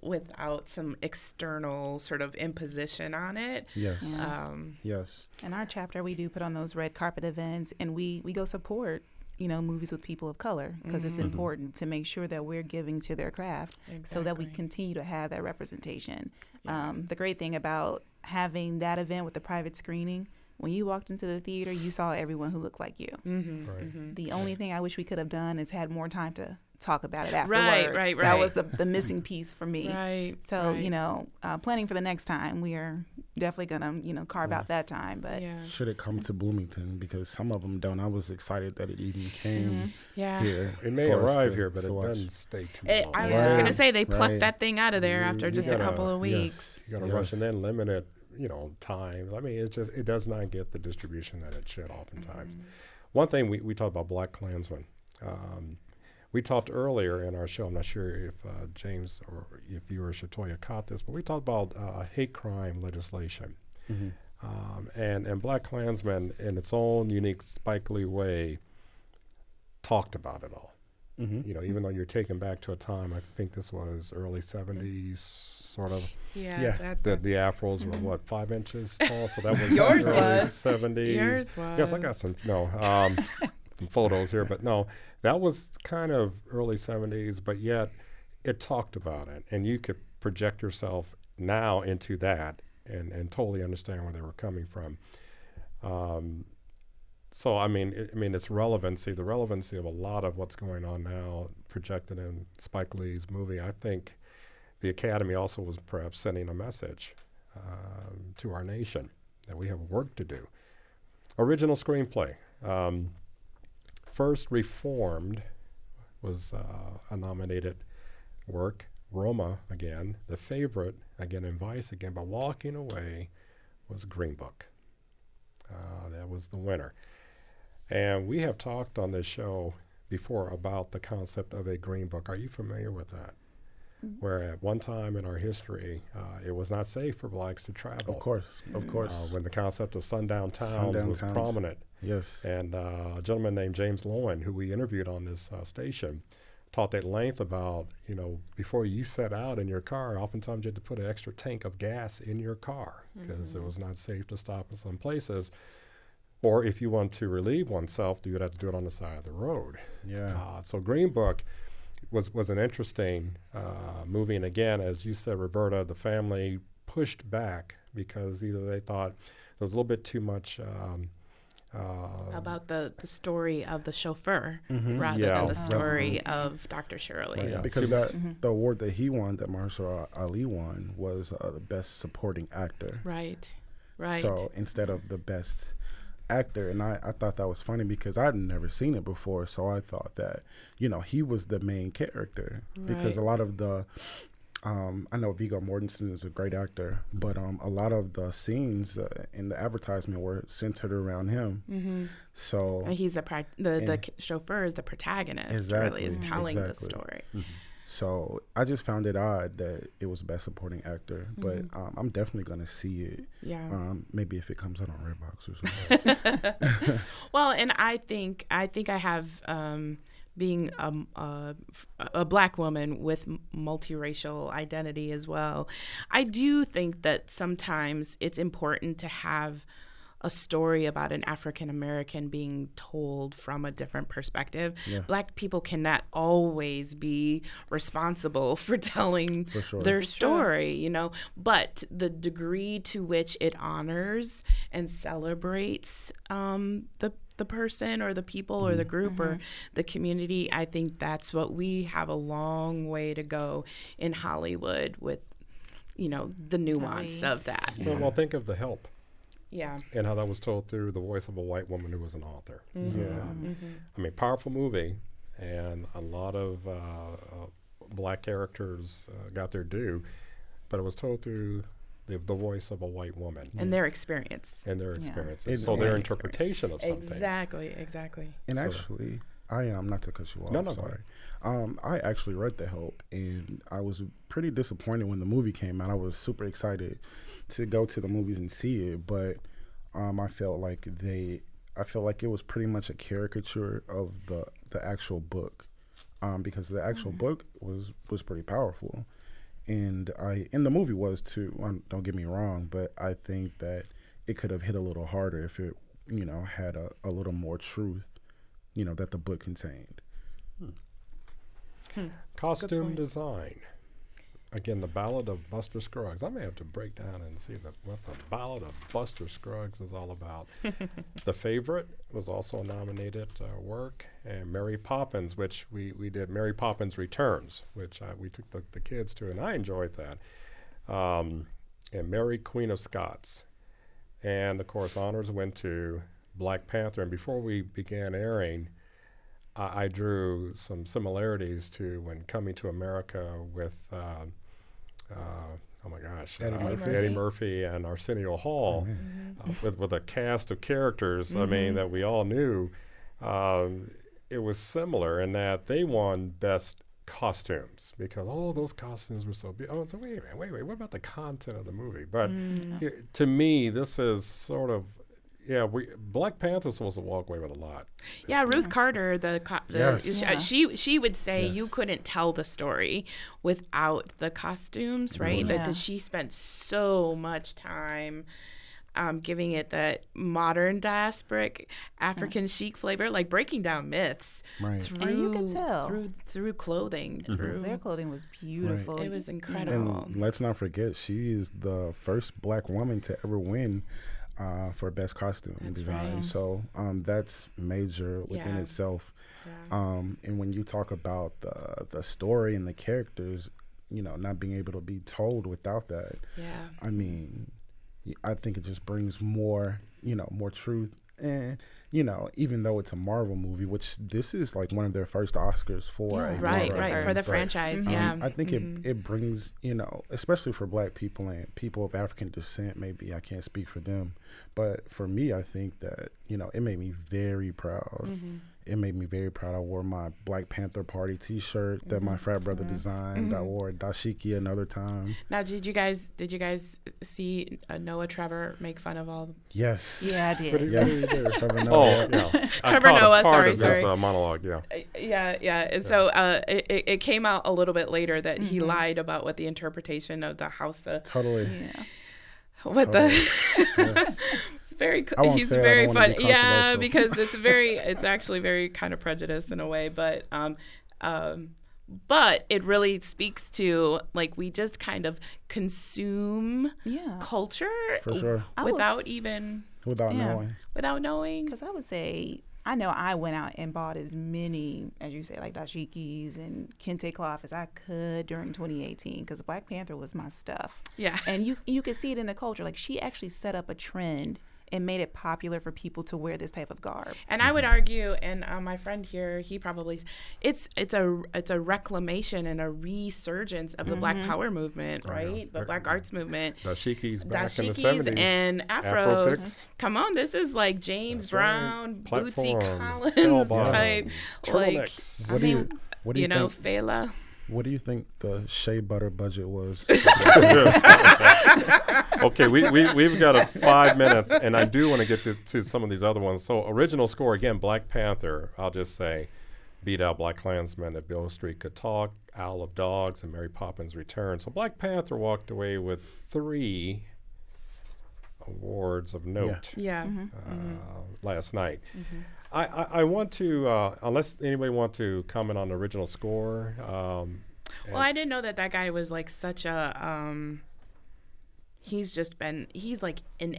without some external sort of imposition on it. Yes, Um, yes, In our chapter, we do put on those red carpet events, and we we go support you know movies with people of color because it's important to make sure that we're giving to their craft so that we continue to have that representation. Um, the great thing about having that event with the private screening. When you walked into the theater, you saw everyone who looked like you. Mm-hmm. Right. The only thing I wish we could have done is had more time to talk about it afterwards. Right, afterwards. right, That was the, the missing piece for me. Right. So right. you know, uh, planning for the next time, we are definitely gonna you know carve out that time. But Yeah. should it come to Bloomington because some of them don't. I was excited that it even came Yeah. here. It may arrive to- here, but it watch. doesn't stay too It, long. I was just gonna say they plucked right. that thing out of there You- after you just a gotta- couple of weeks. Yes, You got to rush and then limit it, you know, times. I mean, it just it does not get the distribution that it should oftentimes. Mm-hmm. One thing we, we talked about BlacKkKlansman. Um, we talked earlier in our show. I'm not sure if uh, James or if you or Shatoya caught this, but we talked about uh, hate crime legislation. Mm-hmm. Um, and and BlacKkKlansmen, in its own unique Spike Lee way, talked about it all. Mm-hmm. You know, even though you're taken back to a time, I think this was early '70s, sort of. Yeah. Yeah. That, The that- the afros were what five inches [laughs] tall, so that was Yours early was. '70s. Yours was. Yes, I got some no um, some [laughs] photos here, [laughs] but no, that was kind of early '70s, but yet it talked about it, and you could project yourself now into that and and totally understand where they were coming from. Um, so I mean, it, I mean, its relevancy, the relevancy of a lot of what's going on now, projected in Spike Lee's movie. I think the Academy also was perhaps sending a message um, to our nation that we have work to do. Original screenplay. Um, first reformed was uh, a nominated work. Roma again, the favorite again, in Vice again, but walking away was Green Book. Uh, that was the winner. And we have talked on this show before about the concept of a green book. Are you familiar with that? Where at one time in our history, uh, it was not safe for blacks to travel. Of course, of course. Uh, when the concept of sundown towns Sundown was towns. prominent. yes. And uh, a gentleman named James Loewen, who we interviewed on this uh, station, talked at length about, you know, before you set out in your car, oftentimes you had to put an extra tank of gas in your car because it was not safe to stop in some places. Or if you want to relieve oneself, you would have to do it on the side of the road. Yeah. Uh, so Green Book was was an interesting uh, movie, and again, as you said, Roberta, the family pushed back because either they thought there was a little bit too much. Um, uh, about the, the story of the chauffeur Mm-hmm. rather Yeah. than the story of Dr. Shirley. Right, yeah. because Too- that the award that he won, that Mahershala Ali won, was uh, the best supporting actor. Right. Right. So instead of the best actor, and I, I thought that was funny because I'd never seen it before. So I thought that, you know, he was the main character because a lot of the, um, I know Viggo Mortensen is a great actor, but um, a lot of the scenes uh, in the advertisement were centered around him. mm-hmm. So And he's the pra- the, the chauffeur is the protagonist. Really, is Exactly, telling the exactly. story. So I just found it odd that it was best supporting actor, but Mm-hmm. um, I'm definitely gonna see it. Yeah. Um, maybe if it comes out on Redbox or something. [laughs] [laughs] Well, and I think I think I have um, being a, a, a black woman with multiracial identity as well. I do think that sometimes it's important to have a story about an African American being told from a different perspective. Black people cannot always be responsible [laughs] for telling sure. their story, you know, but the degree to which it honors and celebrates um, the the person or the people or the group or the community, I think that's what we have a long way to go in Hollywood with, you know, the nuance Right. of that. well, well, think of The Help Yeah. and how that was told through the voice of a white woman who was an author. Mm-hmm. Yeah. I mean, powerful movie, and a lot of uh, uh, black characters uh, got their due, but it was told through the, the voice of a white woman And their experience. and their experiences. And- so their and interpretation of some things. Exactly, exactly. And So- actually, I am not to cut you off. No, no, sorry. Um, I actually read The Help, and I was pretty disappointed when the movie came out. I was super excited to go to the movies and see it, but um, I felt like they, I felt like it was pretty much a caricature of the the actual book, um, because the actual book was was pretty powerful, and I and the movie was too. Um, don't get me wrong, but I think that it could have hit a little harder if it, you know, had a, a little more truth you know that the book contained. Costume design. Again, the Ballad of Buster Scruggs. I may have to break down and see the, what the Ballad of Buster Scruggs is all about. [laughs] the Favorite was also a nominated uh, work, and Mary Poppins, which we, we did Mary Poppins Returns, which uh, we took the, the kids to, and I enjoyed that. Um, and Mary Queen of Scots. And of course, honors went to Black Panther. And before we began airing, I, I drew some similarities to when coming to America with, um, uh, oh my gosh, Eddie uh, Murphy. Eddie Murphy and Arsenio Hall, uh, with with a cast of characters. I mean that we all knew. Um, it was similar in that they won best costumes because oh those costumes were so beautiful. Oh, so wait a minute, wait, wait, what about the content of the movie? But here- to me, this is sort of yeah. We Black Panther was supposed to walk away with a lot. Yeah, Ruth Carter, the, co- the Yes. sh- Yeah. she she would say you couldn't tell the story without the costumes, right? That, Yeah. that she spent so much time um, giving it that modern diasporic African chic flavor, like breaking down myths Right. through And you could tell. through through clothing. Mm-hmm. Because Through their clothing was beautiful. it was incredible. And let's not forget, she is the first black woman to ever win uh, for best costume design. right. So um, that's major within Yeah. itself. Yeah. Um, and when you talk about the the story and the characters, you know, not being able to be told without that, yeah. I mean, I think it just brings more, you know, more truth. And you know, even though it's a Marvel movie, which this is like one of their first Oscars for Yeah. Right, Marvel right, for the Right. franchise, Um, yeah. I think Mhm. it it brings you know, especially for Black people and people of African descent. Maybe I can't speak for them, but for me, I think that you know, it made me very proud. Mm-hmm. It made me very proud. I wore my Black Panther Party T-shirt that Mm-hmm. my frat brother designed. I wore dashiki another time. Now, did you guys did you guys see uh, Noah Trevor make fun of all? Yes. Yeah, I What did. did- Yes. Trevor Oh, Noah. yeah. I Trevor caught a Noah, part sorry, of this, sorry. uh, monologue. Yeah. Uh, yeah, yeah. And so uh, it, it- it came out a little bit later that he Mm-hmm. lied about what the interpretation of the house, the Totally. Yeah. what the. [laughs] Yes. It's very. co- He's say it, I very don't fun. be Yeah, because it's [laughs] very. It's actually very kind of prejudiced in a way, but um, um, but it really speaks to like we just kind of consume Yeah. culture For sure. Without was- even Without Yeah. knowing. without knowing. Because I would say, I know I went out and bought as many, as you say, like dashikis and kente cloth as I could during 2018 because Black Panther was my stuff. Yeah. And you you could see it in the culture. Like she actually set up a trend and made it popular for people to wear this type of garb. And I would argue, and uh, my friend here, he probably, it's it's a it's a reclamation and a resurgence of the Black Power movement, right? The Black Arts movement. Dashiki's back in the 70s. and Afro afros. picks. Come on, this is like James That's right. Brown, Bootsy Platforms, Collins bell type, bottoms, like turtlenecks. What I do you mean, what do you, you know, think Fela. What do you think the shea butter budget was? [laughs] okay, we, we, we've got a five minutes, and I do want to get to, to some of these other ones. So, original score again Black Panther, I'll just say, beat out BlacKkKlansman, That Beale Street Could Talk, Isle of Dogs, and Mary Poppins Return. So, Black Panther walked away with three awards of note Yeah. uh, mm-hmm. Mm-hmm. last night. Mm-hmm. I, I, I want to, uh, unless anybody want to comment on the original score. Um, Well, I didn't know that that guy was like such a. um He's just been. He's like in.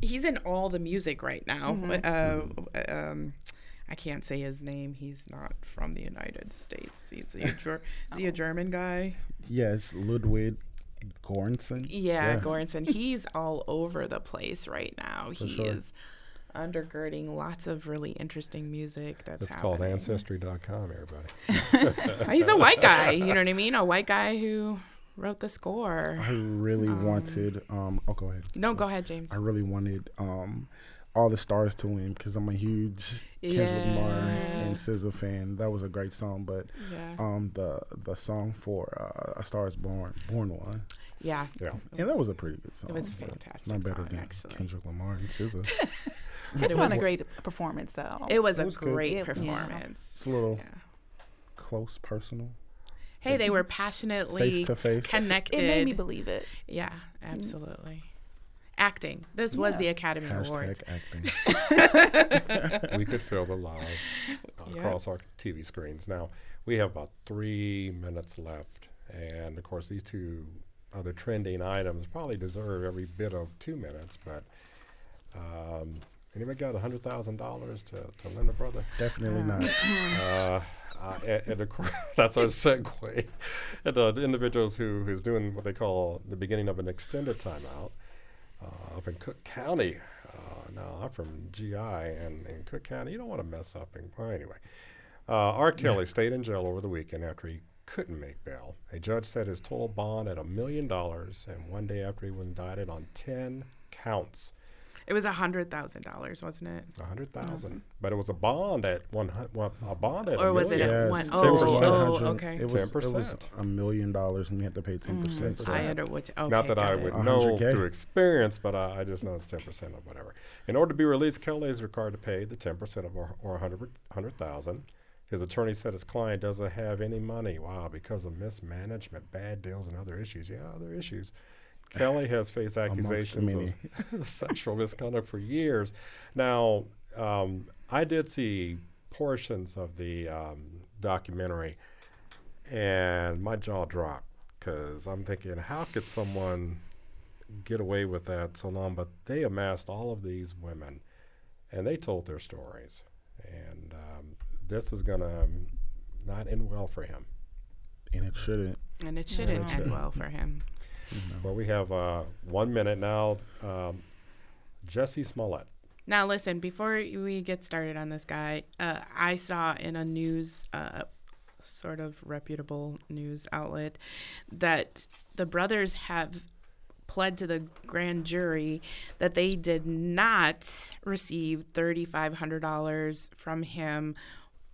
He's in all the music right now. Uh, um, I can't say his name. He's not from the United States. He's a, Ger- is he a German guy? yes, Ludwig Göransson. Yeah, Göransson. He's all over the place right now. he sure. is undergirding lots of really interesting music. That's it's called happening. Ancestry.com, everybody. [laughs] He's a white guy. You know what I mean? A white guy who wrote the score. I really wanted. Um, oh, go ahead. No, go ahead, James. I really wanted um, all the stars to win because I'm a huge Kendrick Lamar and SZA fan. That was a great song, but Yeah. um, the the song for uh, A Star Is Born, Born one, Yeah. Yeah. and that was a pretty good song. It was a fantastic Not better song, than actually. Kendrick Lamar and SZA. [laughs] But it It was was a great performance, though. it was a was good. great It- yeah. performance. It's a little Yeah. close, personal, Hey, they were passionately face to face. connected. it made me believe it. yeah, absolutely. Acting. This was Yeah. the Academy Awards. Hashtag acting. [laughs] [laughs] we could feel the love uh, Yeah. across our TV screens. Now, we have about three minutes left. And of course, these two other trending items probably deserve every bit of two minutes. But um, anybody got $100,000 to, to lend a brother? Definitely not. Uh, uh, and, and of course, that's our segue. [laughs] and uh, the individuals who who's doing what they call the beginning of an extended timeout uh, up in Cook County. Uh, now I'm from GI, and in Cook County, you don't want to mess up. And well, anyway, uh, R. Kelly [laughs] stayed in jail over the weekend after he couldn't make bail. A judge set his total bond at a million dollars, and one day after he was indicted on ten counts. It was a hundred thousand dollars, wasn't it? A hundred thousand, but it was a bond at one. hu- Well, a bond at Or a was it million. at Yes, one- it oh, was oh, okay. It was, it was 10%. a million dollars, and you had to pay ten percent. Mhm. I under which. Okay, Not that I got it. would know 100K. through experience, but I, I just know it's ten percent of whatever. In order to be released, Kelly is required to pay the ten percent of or, or a hundred hundred thousand. His attorney said his client doesn't have any money. Wow, because of mismanagement, bad deals, and other issues. Yeah, other issues. Kelly has faced accusations of [laughs] sexual misconduct for years. Now, um, I did see portions of the um, documentary, and my jaw dropped because I'm thinking, how could someone get away with that so long? But they amassed all of these women, and they told their stories, and um, this is gonna um, not end well for him. and it shouldn't. and it shouldn't it end should. well for him. Well, we have uh, one minute now. Um, Jesse Smollett. Now, listen, before we get started on this guy, uh, I saw in a news, uh, sort of reputable news outlet, that the brothers have pled to the grand jury that they did not receive $3,500 from him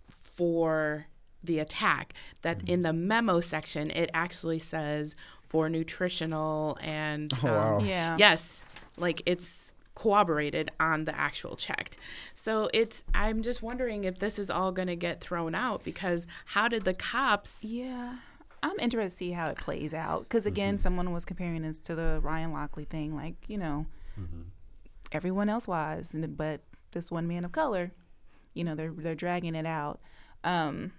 for the attack. That in the memo section, it actually says for nutritional and. Oh, wow. Um, yeah. Yes, like it's corroborated on the actual checked. So it's I'm just wondering if this is all going to get thrown out because how did the cops Yeah. I'm interested to see how it plays out. Because mm-hmm. again, someone was comparing this to the Ryan Lochte thing. Like, you know, mm-hmm. everyone else lies, and, but this one man of color, you know, they're they're dragging it out. Um,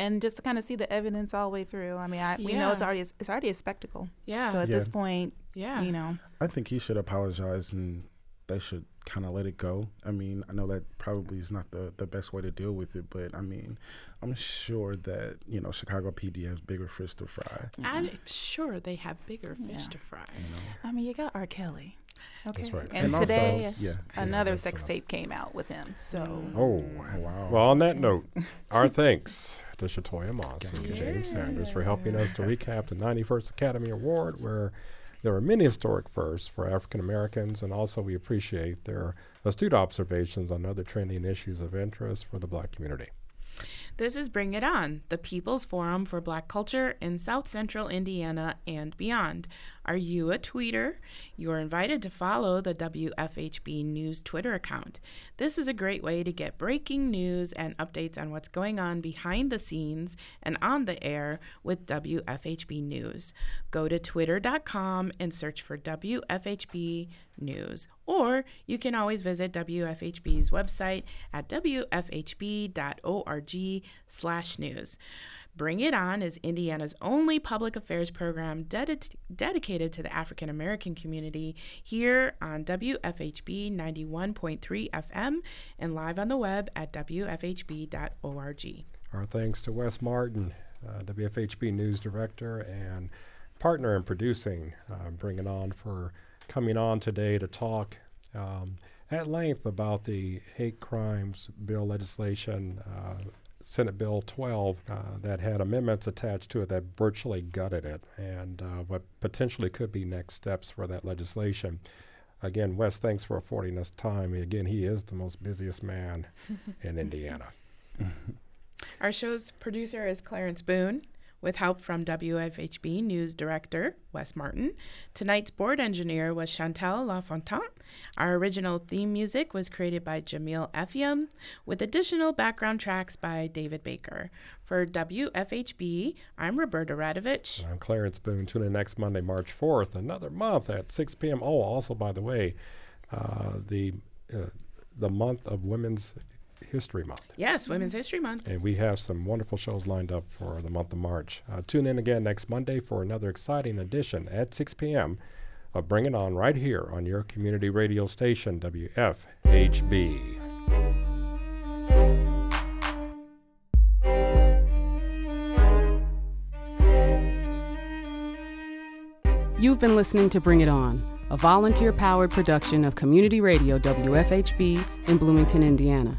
and just to kind of see the evidence all the way through. I mean, I, we know it's Yeah. already it's already a spectacle. Yeah. So at Yeah. this point, yeah. you know, I think he should apologize and they should kind of let it go. I mean, I know that probably is not the, the best way to deal with it, but I mean, I'm sure that, you know, Chicago PD has bigger fish to fry. I'm sure they have bigger fish to fry. I mean, you got R. Kelly. Okay. right. And, And also- today, yeah. another Yeah, sex that's, uh, tape came out with him. So Oh, wow. Well, on that note, our thanks to Shatoya Moss and James Sanders for helping us to recap the 91st Academy Award, where there were many historic firsts for African Americans, and also we appreciate their astute observations on other trending issues of interest for the black community. This is Bring It On, the People's Forum for Black Culture in South Central Indiana and beyond. Are you a tweeter? You are invited to follow the WFHB News Twitter account. This is a great way to get breaking news and updates on what's going on behind the scenes and on the air with WFHB News. Go to twitter.com and search for WFHB News, or you can always visit WFHB's website at wfhb.org slash news. Bring It On is Indiana's only public affairs program dedi- dedicated to the African American community here on WFHB 91.3 FM and live on the web at wfhb.org. Our thanks to Wes Martin, uh, WFHB News Director and partner in producing uh, Bring It On, for coming on today to talk um, at length about the hate crimes bill legislation, uh, Senate Bill 12, uh, that had amendments attached to it that virtually gutted it, and uh, what potentially could be next steps for that legislation. Again, Wes, thanks for affording us time. Again, he is the most busiest man [laughs] in Indiana. Our show's producer is Clarence Boone, with help from WFHB News Director Wes Martin. Tonight's board engineer was Chantal Lafontaine. Our original theme music was created by Jamil Effiam, with additional background tracks by David Baker. For WFHB, I'm Roberta Radovich. I'm Clarence Boone. Tune in next Monday, March 4th, another month at 6 p.m. Oh, also, by the way, uh, the uh, the month of Women's History Month. Yes, Women's History Month. And we have some wonderful shows lined up for the month of March. Uh, tune in again next Monday for another exciting edition at 6 p.m. of Bring It On right here on your community radio station, WFHB. You've been listening to Bring It On, a volunteer powered production of Community Radio WFHB in Bloomington, Indiana.